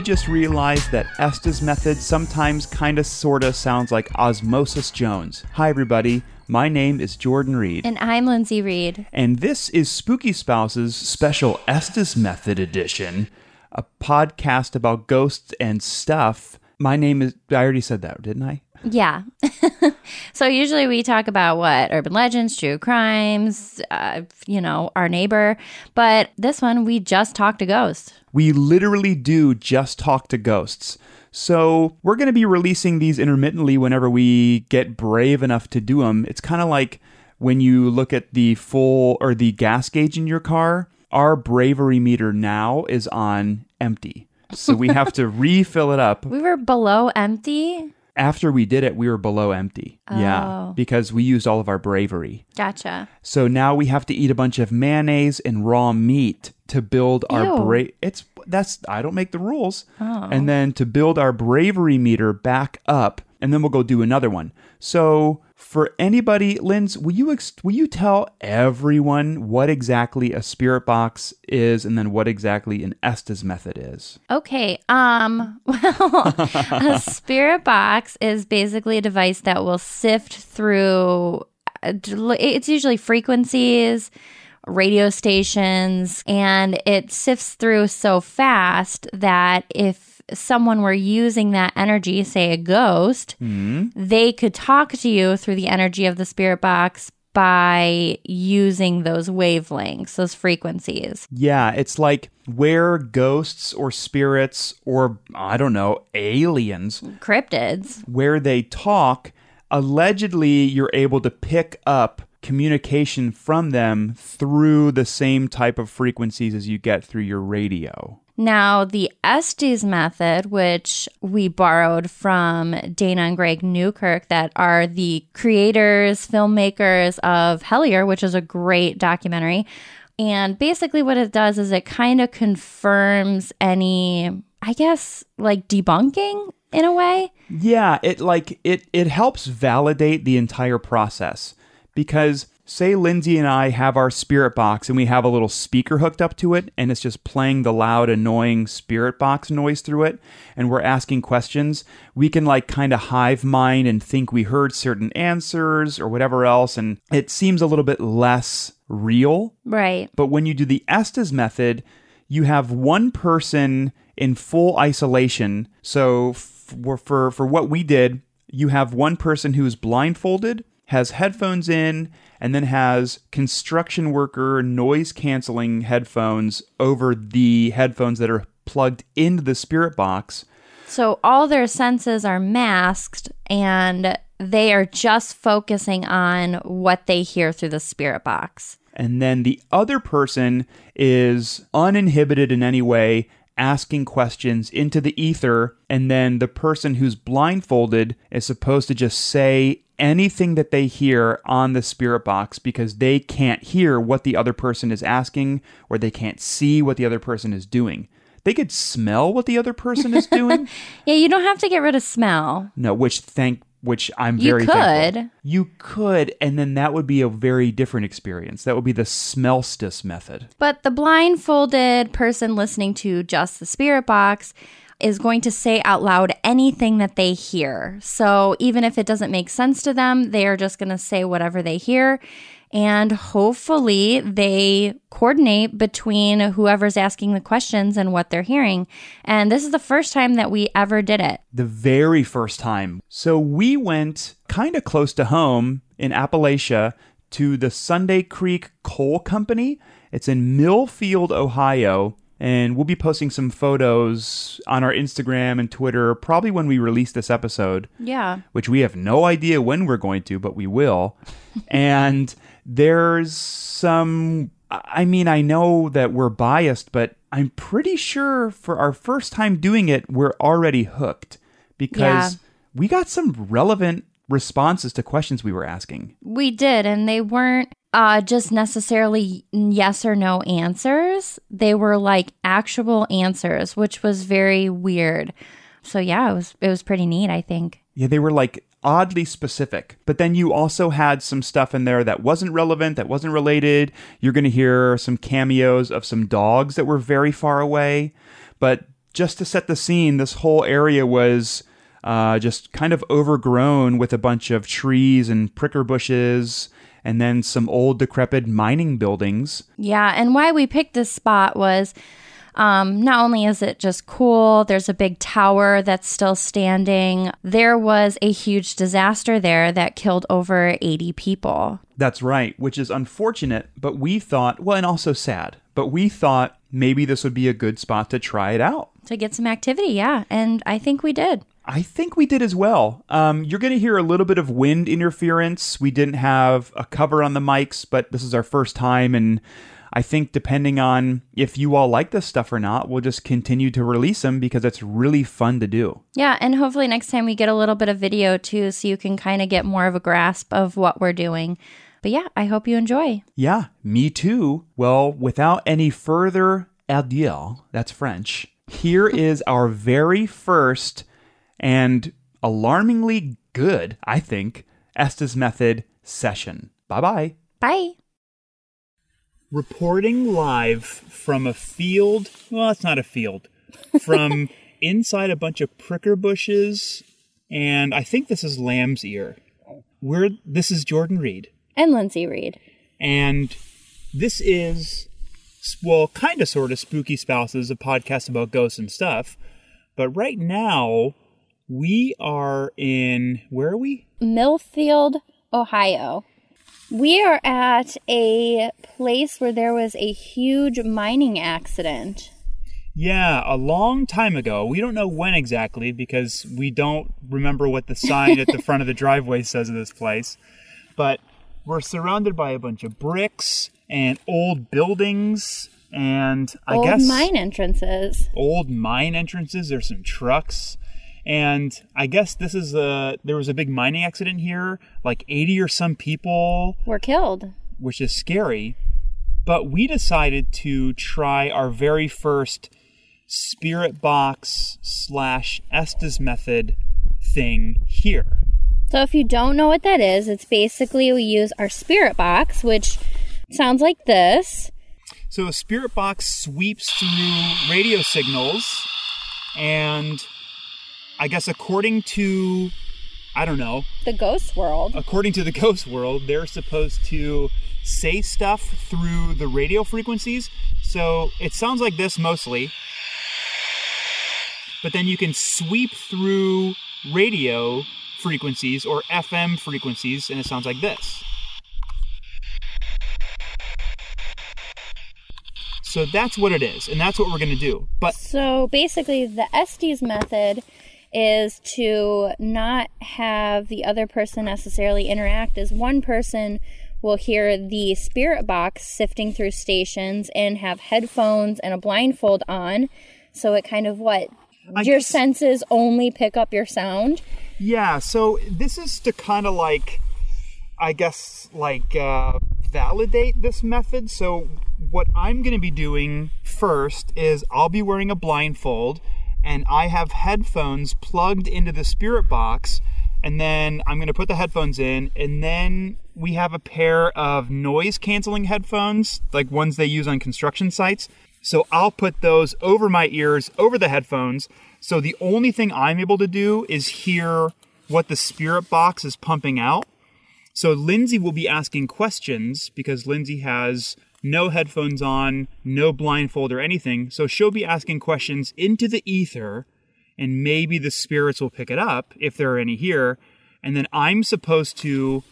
We just realized that Estes method sometimes kinda sorta sounds like Osmosis Jones. Hi everybody, my name is Jordan Reed. And I'm Lindsay Reed. And this is Spooky Spouse's special Estes Method edition, a podcast about ghosts and stuff. My name is, I already said that, didn't I? Yeah. so usually we talk about what urban legends, true crimes, uh, you know, our neighbor. But this one, we just talked to ghosts. We literally do just talk to ghosts. So we're going to be releasing these intermittently whenever we get brave enough to do them. It's kind of like when you look at the full or the gas gauge in your car. Our bravery meter now is on empty. So we have to refill it up. We were below empty. After we did it, we were below empty. Yeah, Oh. because we used all of our bravery. Gotcha. So now we have to eat a bunch of mayonnaise and raw meat to build our Ew. bra It's that's I don't make the rules. Oh. And then to build our bravery meter back up, and then we'll go do another one. So for anybody, Linz, will you ex- will you tell everyone what exactly a spirit box is, and then what exactly an Estes method is? Okay. Um, well, a spirit box is basically a device that will sift through uh, it's usually frequencies, radio stations, and it sifts through so fast that if someone were using that energy, say a ghost, mm-hmm. they could talk to you through the energy of the spirit box by using those wavelengths, those frequencies. Yeah, it's like where ghosts or spirits or I don't know, aliens Cryptids. where they talk, allegedly you're able to pick up communication from them through the same type of frequencies as you get through your radio. Now, the Estes method, which we borrowed from Dana and Greg Newkirk, that are the creators, filmmakers of Hellier, which is a great documentary. And basically, what it does is it kind of confirms any, I guess, like debunking in a way. Yeah, it like it it helps validate the entire process because say Lindsay and I have our spirit box and we have a little speaker hooked up to it and it's just playing the loud annoying spirit box noise through it and we're asking questions, we can like kind of hive mind and think we heard certain answers or whatever else and it seems a little bit less real Right. but when you do the Estes method, you have one person in full isolation. So for for, for what we did, you have one person who is blindfolded, has headphones in, and then has construction worker noise canceling headphones over the headphones that are plugged into the spirit box. So all their senses are masked and they are just focusing on what they hear through the spirit box. And then the other person is uninhibited in any way, asking questions into the ether. And then the person who's blindfolded is supposed to just say anything that they hear on the spirit box because they can't hear what the other person is asking or they can't see what the other person is doing. They could smell what the other person is doing. Yeah, you don't have to get rid of smell. No, which thank which I'm very. You could. You could, and then that would be a very different experience. That would be the smellstis method. But the blindfolded person listening to just the spirit box is going to say out loud anything that they hear. So even if it doesn't make sense to them, they are just going to say whatever they hear. And hopefully they coordinate between whoever's asking the questions and what they're hearing. And this is the first time that we ever did it. the very first time. So we went kind of close to home in Appalachia to the Sunday Creek Coal Company. It's in Millfield, Ohio. And we'll be posting some photos on our Instagram and Twitter probably when we release this episode, Yeah. which we have no idea when we're going to, but we will. and there's some, I mean, I know that we're biased, but I'm pretty sure for our first time doing it, we're already hooked because Yeah. we got some relevant responses to questions we were asking. We did, and they weren't uh, just necessarily yes or no answers. They were like actual answers, which was very weird. So yeah, it was it was pretty neat. I think. Yeah, they were like oddly specific. But then you also had some stuff in there that wasn't relevant, that wasn't related. You're going to hear some cameos of some dogs that were very far away. But just to set the scene, this whole area was uh, just kind of overgrown with a bunch of trees and pricker bushes and then some old decrepit mining buildings. Yeah, and why we picked this spot was um, not only is it just cool, there's a big tower that's still standing. There was a huge disaster there that killed over 80 people. That's right, which is unfortunate, but we thought, well, and also sad, but we thought maybe this would be a good spot to try it out. To get some activity, yeah. And I think we did. I think we did as well. Um, you're going to hear a little bit of wind interference. We didn't have a cover on the mics, but this is our first time. And I think depending on if you all like this stuff or not, we'll just continue to release them because it's really fun to do. Yeah. And hopefully next time we get a little bit of video too, so you can kind of get more of a grasp of what we're doing. But yeah, I hope you enjoy. Yeah, me too. Well, without any further adieu, that's French, here is our very first and alarmingly good, I think, Estes Method session. Bye bye. Bye. Reporting live from a field. Well, it's not a field. From inside a bunch of pricker bushes, and I think this is Lamb's Ear. We're, this is Jordan Reed. And Lindsay Reed. And this is, well, kind of sort of Spooky Spouses, a podcast about ghosts and stuff. But right now, we are in, where are we? Millfield, Ohio. We are at a place where there was a huge mining accident. Yeah, a long time ago. We don't know when exactly because we don't remember what the sign at the front of the driveway says of this place. But we're surrounded by a bunch of bricks and old buildings and I Old guess mine entrances. old mine entrances. There's some trucks. And I guess this is a there was a big mining accident here, like 80 or some people, Were killed. which is scary. But we decided to try our very first spirit box slash Estes method thing here. So if you don't know what that is, it's basically we use our spirit box, which sounds like this. So a spirit box sweeps through radio signals, and I guess according to, I don't know, The ghost world. according to the ghost world, they're supposed to say stuff through the radio frequencies. So it sounds like this mostly. But then you can sweep through radio frequencies or FM frequencies, and it sounds like this. So that's what it is, and that's what we're going to do. But So basically, the Estes method is to not have the other person necessarily interact as one person will hear the spirit box sifting through stations and have headphones and a blindfold on so it kind of what I your guess- senses only pick up your sound Yeah, so this is to kind of like, I guess, like uh, validate this method. So, what I'm going to be doing first is I'll be wearing a blindfold and I have headphones plugged into the spirit box. And then I'm going to put the headphones in, and then we have a pair of noise canceling headphones, like ones they use on construction sites. So I'll put those over my ears, over the headphones. So the only thing I'm able to do is hear what the spirit box is pumping out. So Lindsay will be asking questions because Lindsay has no headphones on, no blindfold or anything. So she'll be asking questions into the ether, and maybe the spirits will pick it up if there are any here. And then I'm supposed to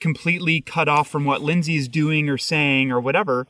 completely cut off from what Lindsay's doing or saying or whatever.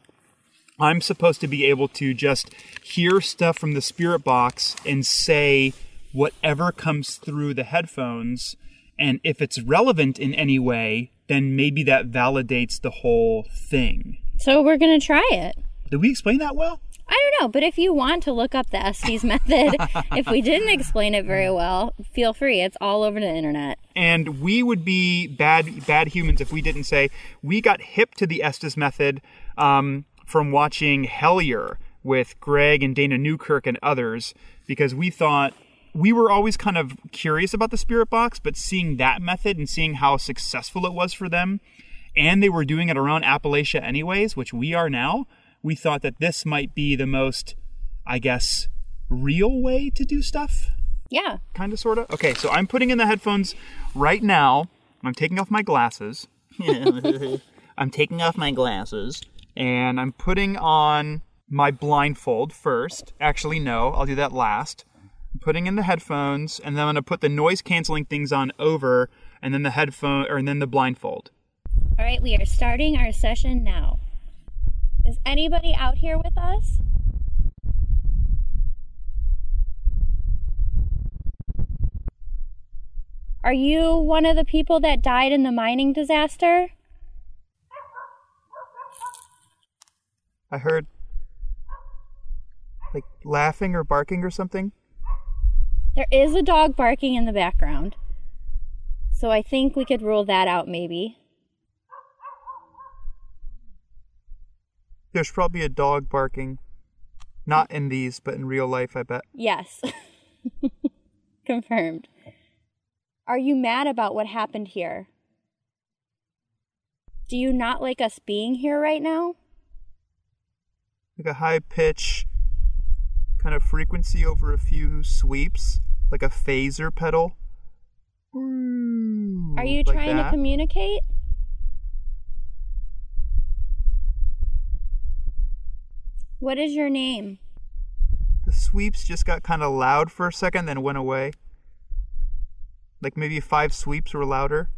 I'm supposed to be able to just hear stuff from the spirit box and say whatever comes through the headphones. And if it's relevant in any way, then maybe that validates the whole thing. So we're going to try it Did we explain that well? I don't know, but if you want to look up the Estes method, if we didn't explain it very well, feel free. It's all over the internet. and we would be bad bad humans if we didn't say we got hip to the Estes method um, from watching Hellier with Greg and Dana Newkirk and others because we thought we were always kind of curious about the spirit box, but seeing that method and seeing how successful it was for them, and they were doing it around Appalachia anyways, which we are now, we thought that this might be the most, I guess, real way to do stuff? Yeah. Kind of, sort of? Okay, so I'm putting in the headphones right now. I'm taking off my glasses. I'm taking off my glasses. And I'm putting on my blindfold first. Actually, no, I'll do that last. I'm putting in the headphones, and then I'm going to put the noise canceling things on over, and then the headphone, or and then the blindfold. All right, we are starting our session now. Is anybody out here with us? Are you one of the people that died in the mining disaster? I heard like laughing or barking or something. There is a dog barking in the background. So I think we could rule that out maybe. There's probably a dog barking. Not in these, but in real life, I bet. Yes. Confirmed. Are you mad about what happened here? Do you not like us being here right now? Like a high pitch kind of frequency over a few sweeps, like a phaser pedal. Are you Like trying to communicate? What is your name? The sweeps just got kind of loud for a second, then went away. Like maybe five sweeps were louder.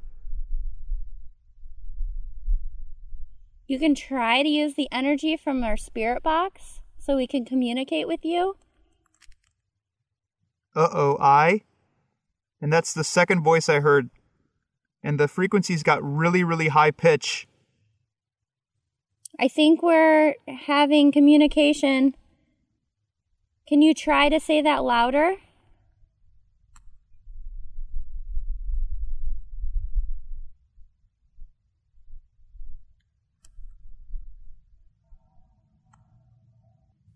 You can try to use the energy from our spirit box so we can communicate with you. Uh oh, I. And that's the second voice I heard. And the frequencies got really, really high pitch. I think we're having communication. Can you try to say that louder?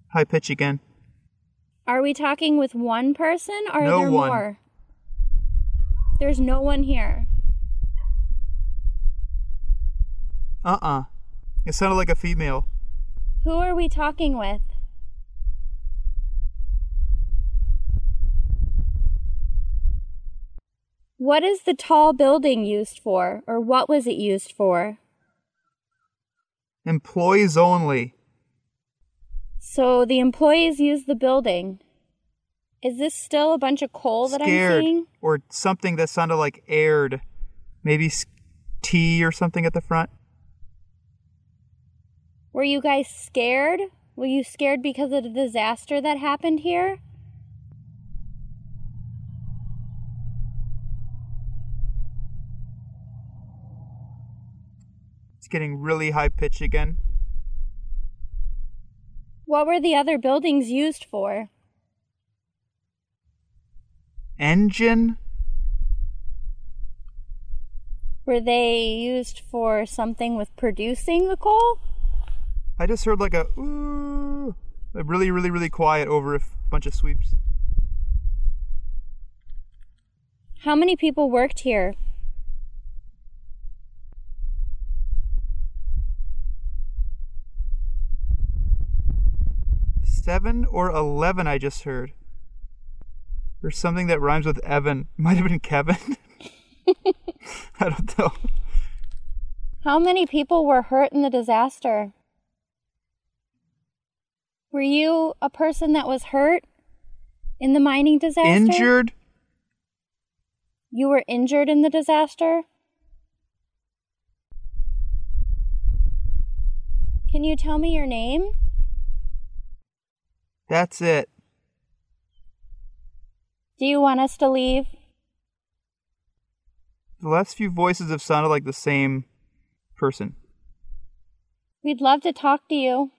High pitch again. Are we talking with one person or No are there one. more? There's no one here. Uh uh It sounded like a female. Who are we talking with? What is the tall building used for, or what was it used for? Employees only. So the employees use the building. Is this still a bunch of coal that I'm seeing? Or something that sounded like aired. Maybe tea or something at the front. Were you guys scared? Were you scared because of the disaster that happened here? It's getting really high pitch again. What were the other buildings used for? Engine? Were they used for something with producing the coal? I just heard like a ooh. Like really, really, really quiet over a f- bunch of sweeps. How many people worked here? Seven or eleven, I just heard. Or something that rhymes with Evan. Might have been Kevin. I don't know. How many people were hurt in the disaster? Were you a person that was hurt in the mining disaster? Injured? You were injured in the disaster? Can you tell me your name? That's it. Do you want us to leave? The last few voices have sounded like the same person. We'd love to talk to you.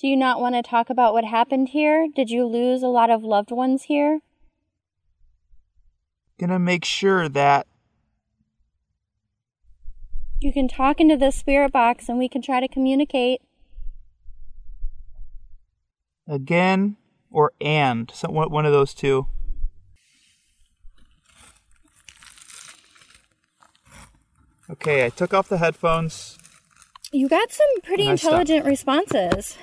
Do you not want to talk about what happened here? Did you lose a lot of loved ones here? Gonna make sure that You can talk into the spirit box and we can try to communicate. again or and. So one one of those two. Okay, I took off the headphones. You got some pretty intelligent responses.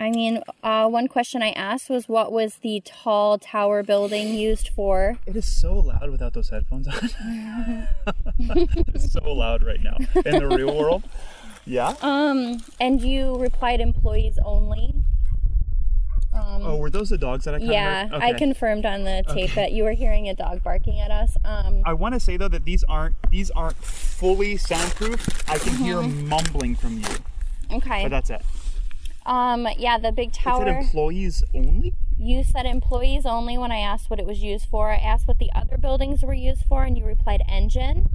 I mean, uh, one question I asked was what was the tall tower building used for? It is so loud without those headphones on. it's so loud right now in the real world. Yeah. Um, and you replied employees only. Um, Oh, were those the dogs that I yeah, heard? I confirmed on the tape Okay. that you were hearing a dog barking at us. Um, I want to say though that these aren't these aren't fully soundproof. I can hear Mm-hmm. mumbling from you, okay. but that's it. Um, yeah, the big It said tower. employees only. You said employees only when I asked what it was used for. I asked what the other buildings were used for, and you replied engine.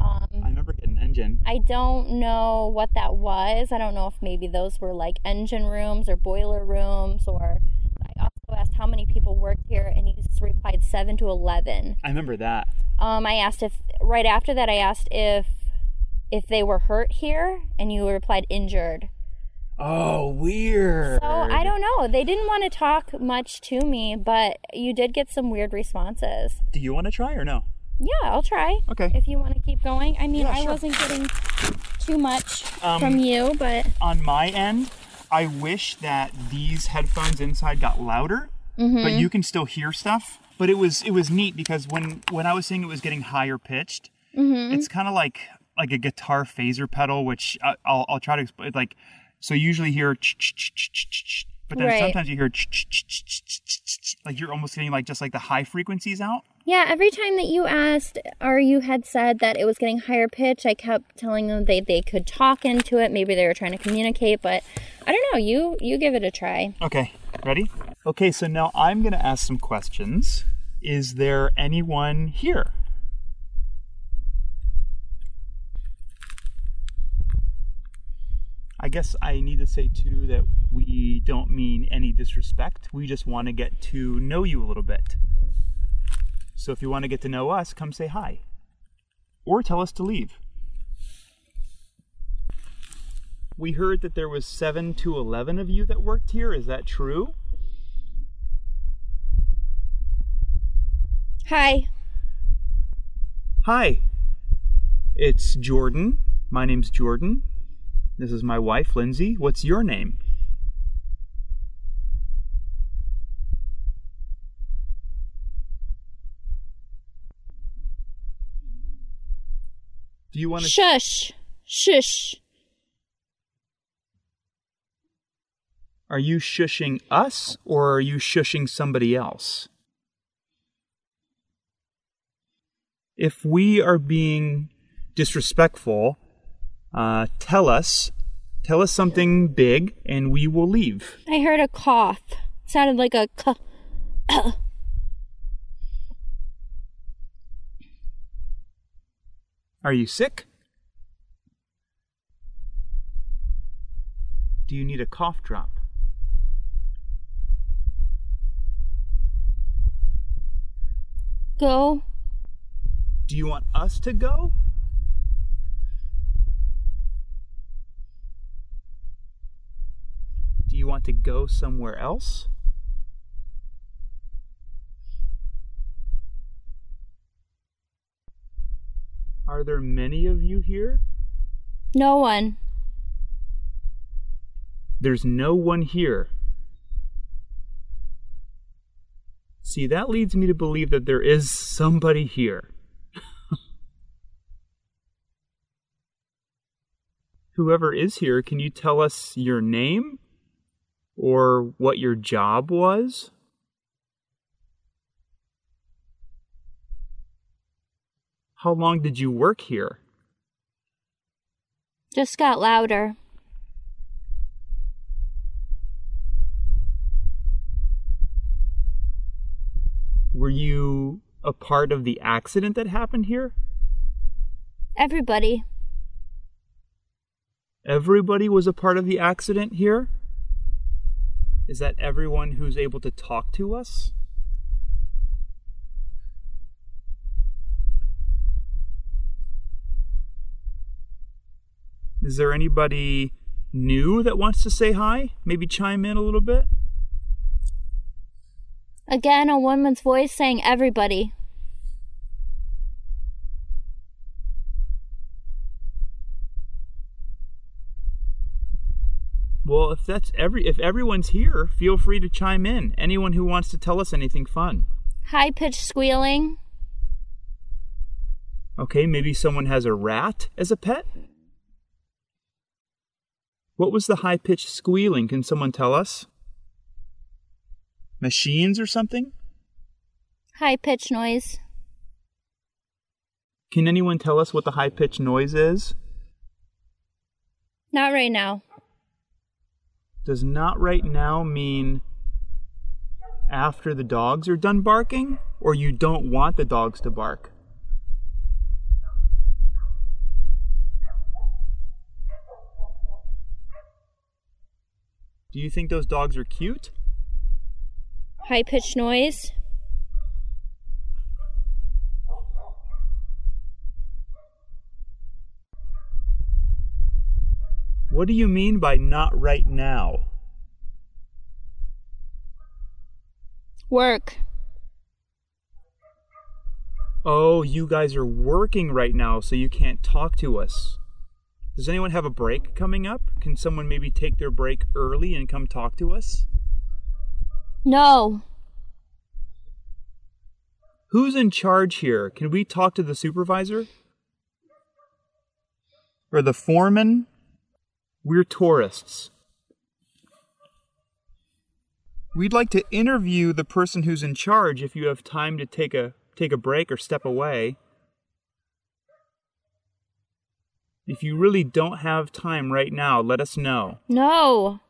Um, I remember getting engine. I don't know what that was. I don't know if maybe those were like engine rooms or boiler rooms, or I also asked how many people worked here, and you just replied seven to eleven. I remember that. Um, I asked if right after that I asked if if they were hurt here, and you replied injured. Oh, weird. So I don't know. They didn't want to talk much to me, but you did get some weird responses. Do you want to try or no? Yeah, I'll try. Okay. If you want to keep going. I mean, Yeah, I sure. wasn't getting too much Um, from you, but On my end, I wish that these headphones inside got louder, Mm-hmm. but you can still hear stuff. But it was it was neat because when when I was saying it was getting higher pitched, Mm-hmm. it's kind of like like a guitar phaser pedal, which I, I'll I'll try to explain. Like so, you usually hear, ch- ch- ch- ch- ch- ch- ch, but then Right. sometimes you hear ch- ch- ch- ch- ch- ch- ch- ch, like you're almost getting like just like the high frequencies out. yeah, every time that you asked or you had said that it was getting higher pitch, I kept telling them they, they could talk into it. Maybe they were trying to communicate, but I don't know. You you give it a try. Okay, ready? Okay, so now I'm going to ask some questions. Is there anyone here? I guess I need to say too that we don't mean any disrespect. We just want to get to know you a little bit. So if you want to get to know us, come say hi. Or tell us to leave. We heard that there was 7 to 11 of you that worked here. Is that true? Hi. Hi. It's Jordan. My name's Jordan. This is my wife, Lindsay. What's your name? Do you want to Shush. Shush. Are you shushing us or are you shushing somebody else? If we are being disrespectful, uh, tell us. Tell us something big and we will leave. I heard a cough. sounded like a c- Are you sick? Do you need a cough drop? go. Do you want us to go? Do you want to go somewhere else? Are there many of you here? No one. There's no one here. See, that leads me to believe that there is somebody here. Whoever is here, can you tell us your name? Or what your job was? How long did you work here? Just got louder. Were you a part of the accident that happened here? Everybody. Everybody was a part of the accident here? Is that everyone who's able to talk to us? Is there anybody new that wants to say hi? Maybe chime in a little bit? Again, a woman's voice saying everybody. Well, if that's every if everyone's here, feel free to chime in. Anyone who wants to tell us anything fun. High pitched squealing. Okay, maybe someone has a rat as a pet? What was the high pitched squealing? Can someone tell us? Machines or something? High pitched noise. Can anyone tell us what the high pitched noise is? Not right now. Does not right now mean after the dogs are done barking, or you don't want the dogs to bark? Do you think those dogs are cute? High pitched noise. What do you mean by not right now? Work. Oh, you guys are working right now, so you can't talk to us. Does anyone have a break coming up? Can someone maybe take their break early and come talk to us? No. Who's in charge here? Can we talk to the supervisor? Or the foreman? We're tourists. We'd like to interview the person who's in charge if you have time to take a take a break or step away. If you really don't have time right now, let us know. No.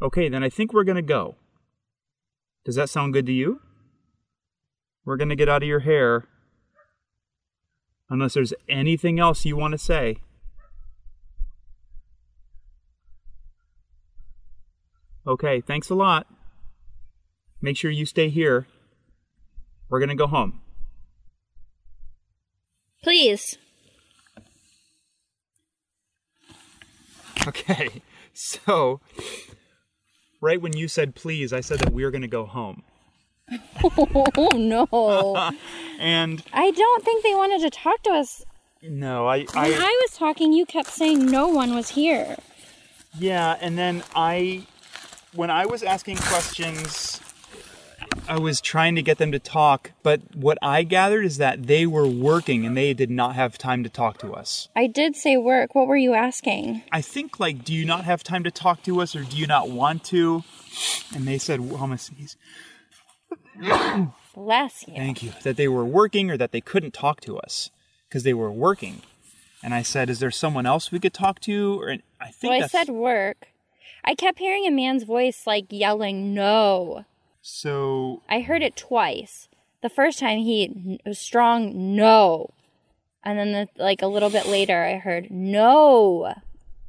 Okay, then I think we're going to go. Does that sound good to you? We're going to get out of your hair. Unless there's anything else you want to say. Okay, thanks a lot. Make sure you stay here. We're going to go home. Please. Okay, so right when you said please, I said that we're going to go home. Oh no. And I don't think they wanted to talk to us. no, I, When I I was talking, you kept saying no one was here. Yeah, and then I, when I was asking questions, I was trying to get them to talk, but what I gathered is that they were working and they did not have time to talk to us. I did say work. What were you asking? I think, like, do you not have time to talk to us or do you not want to? And they said, well, I'm gonna sneeze. Bless you. Thank you. That they were working or that they couldn't talk to us because they were working. And I said, is there someone else we could talk to? Or I think Well, I said work. I kept hearing a man's voice like yelling no. so. I heard it twice. The first time he was strong no. And then the, like a little bit later I heard no.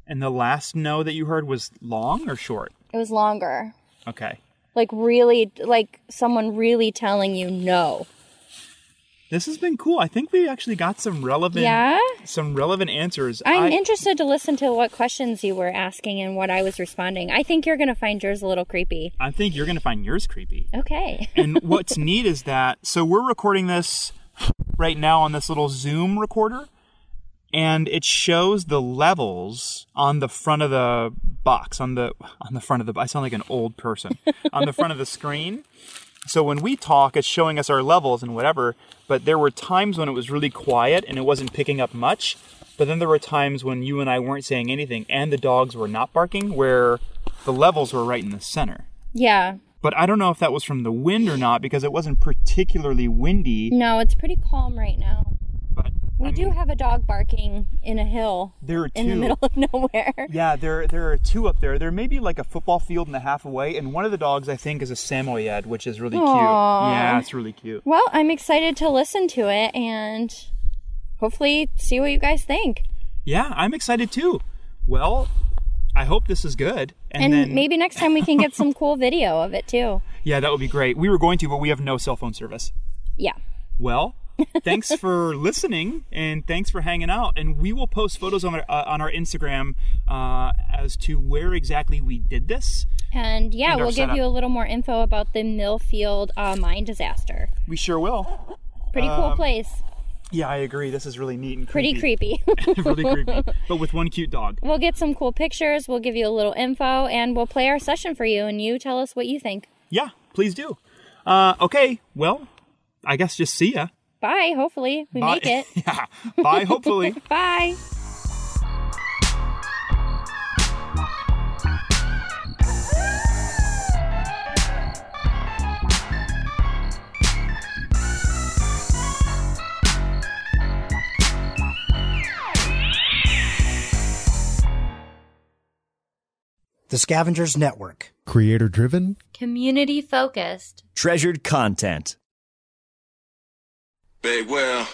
And the last no that you heard was long or short? It was longer. Okay. Like really like someone really telling you no. This has been cool. I think we actually got some relevant Yeah? some relevant answers. I'm I- interested to listen to what questions you were asking and what I was responding. I think you're going to find yours a little creepy. I think you're going to find yours creepy. Okay. And what's neat is that so we're recording this right now on this little Zoom recorder and it shows the levels on the front of the box on the on the front of the I sound like an old person. on the front of the screen. So when we talk it's showing us our levels and whatever, but there were times when it was really quiet and it wasn't picking up much. But then there were times when you and I weren't saying anything and the dogs were not barking where the levels were right in the center. yeah. But I don't know if that was from the wind or not because it wasn't particularly windy. No, it's pretty calm right now. We I do mean, have a dog barking in a hill there are two. in the middle of nowhere. Yeah, there there are two up there. There may be like a football field and a half away, and one of the dogs I think is a Samoyed, which is really Aw. cute. Yeah, it's really cute. Well, I'm excited to listen to it and hopefully see what you guys think. Yeah, I'm excited too. Well, I hope this is good. And, And, then maybe next time we can get some cool video of it too. yeah, that would be great. We were going to, but we have no cell phone service. Yeah. Well, thanks for listening and thanks for hanging out. And we will post photos on our, uh, on our Instagram uh, as to where exactly we did this. And yeah, and we'll give setup. you a little more info about the Millfield uh, mine disaster. We sure will. Pretty cool um, place. Yeah, I agree. This is really neat and creepy. pretty creepy. really creepy, but with one cute dog. We'll get some cool pictures. We'll give you a little info, and we'll play our session for you, and you tell us what you think. Yeah, please do. Uh, okay, well, I guess just see ya. Bye. Hopefully, we Bye. make it. yeah. Bye. Hopefully. Bye. The Scavengers Network. Creator driven, community focused, treasured content. Big Well.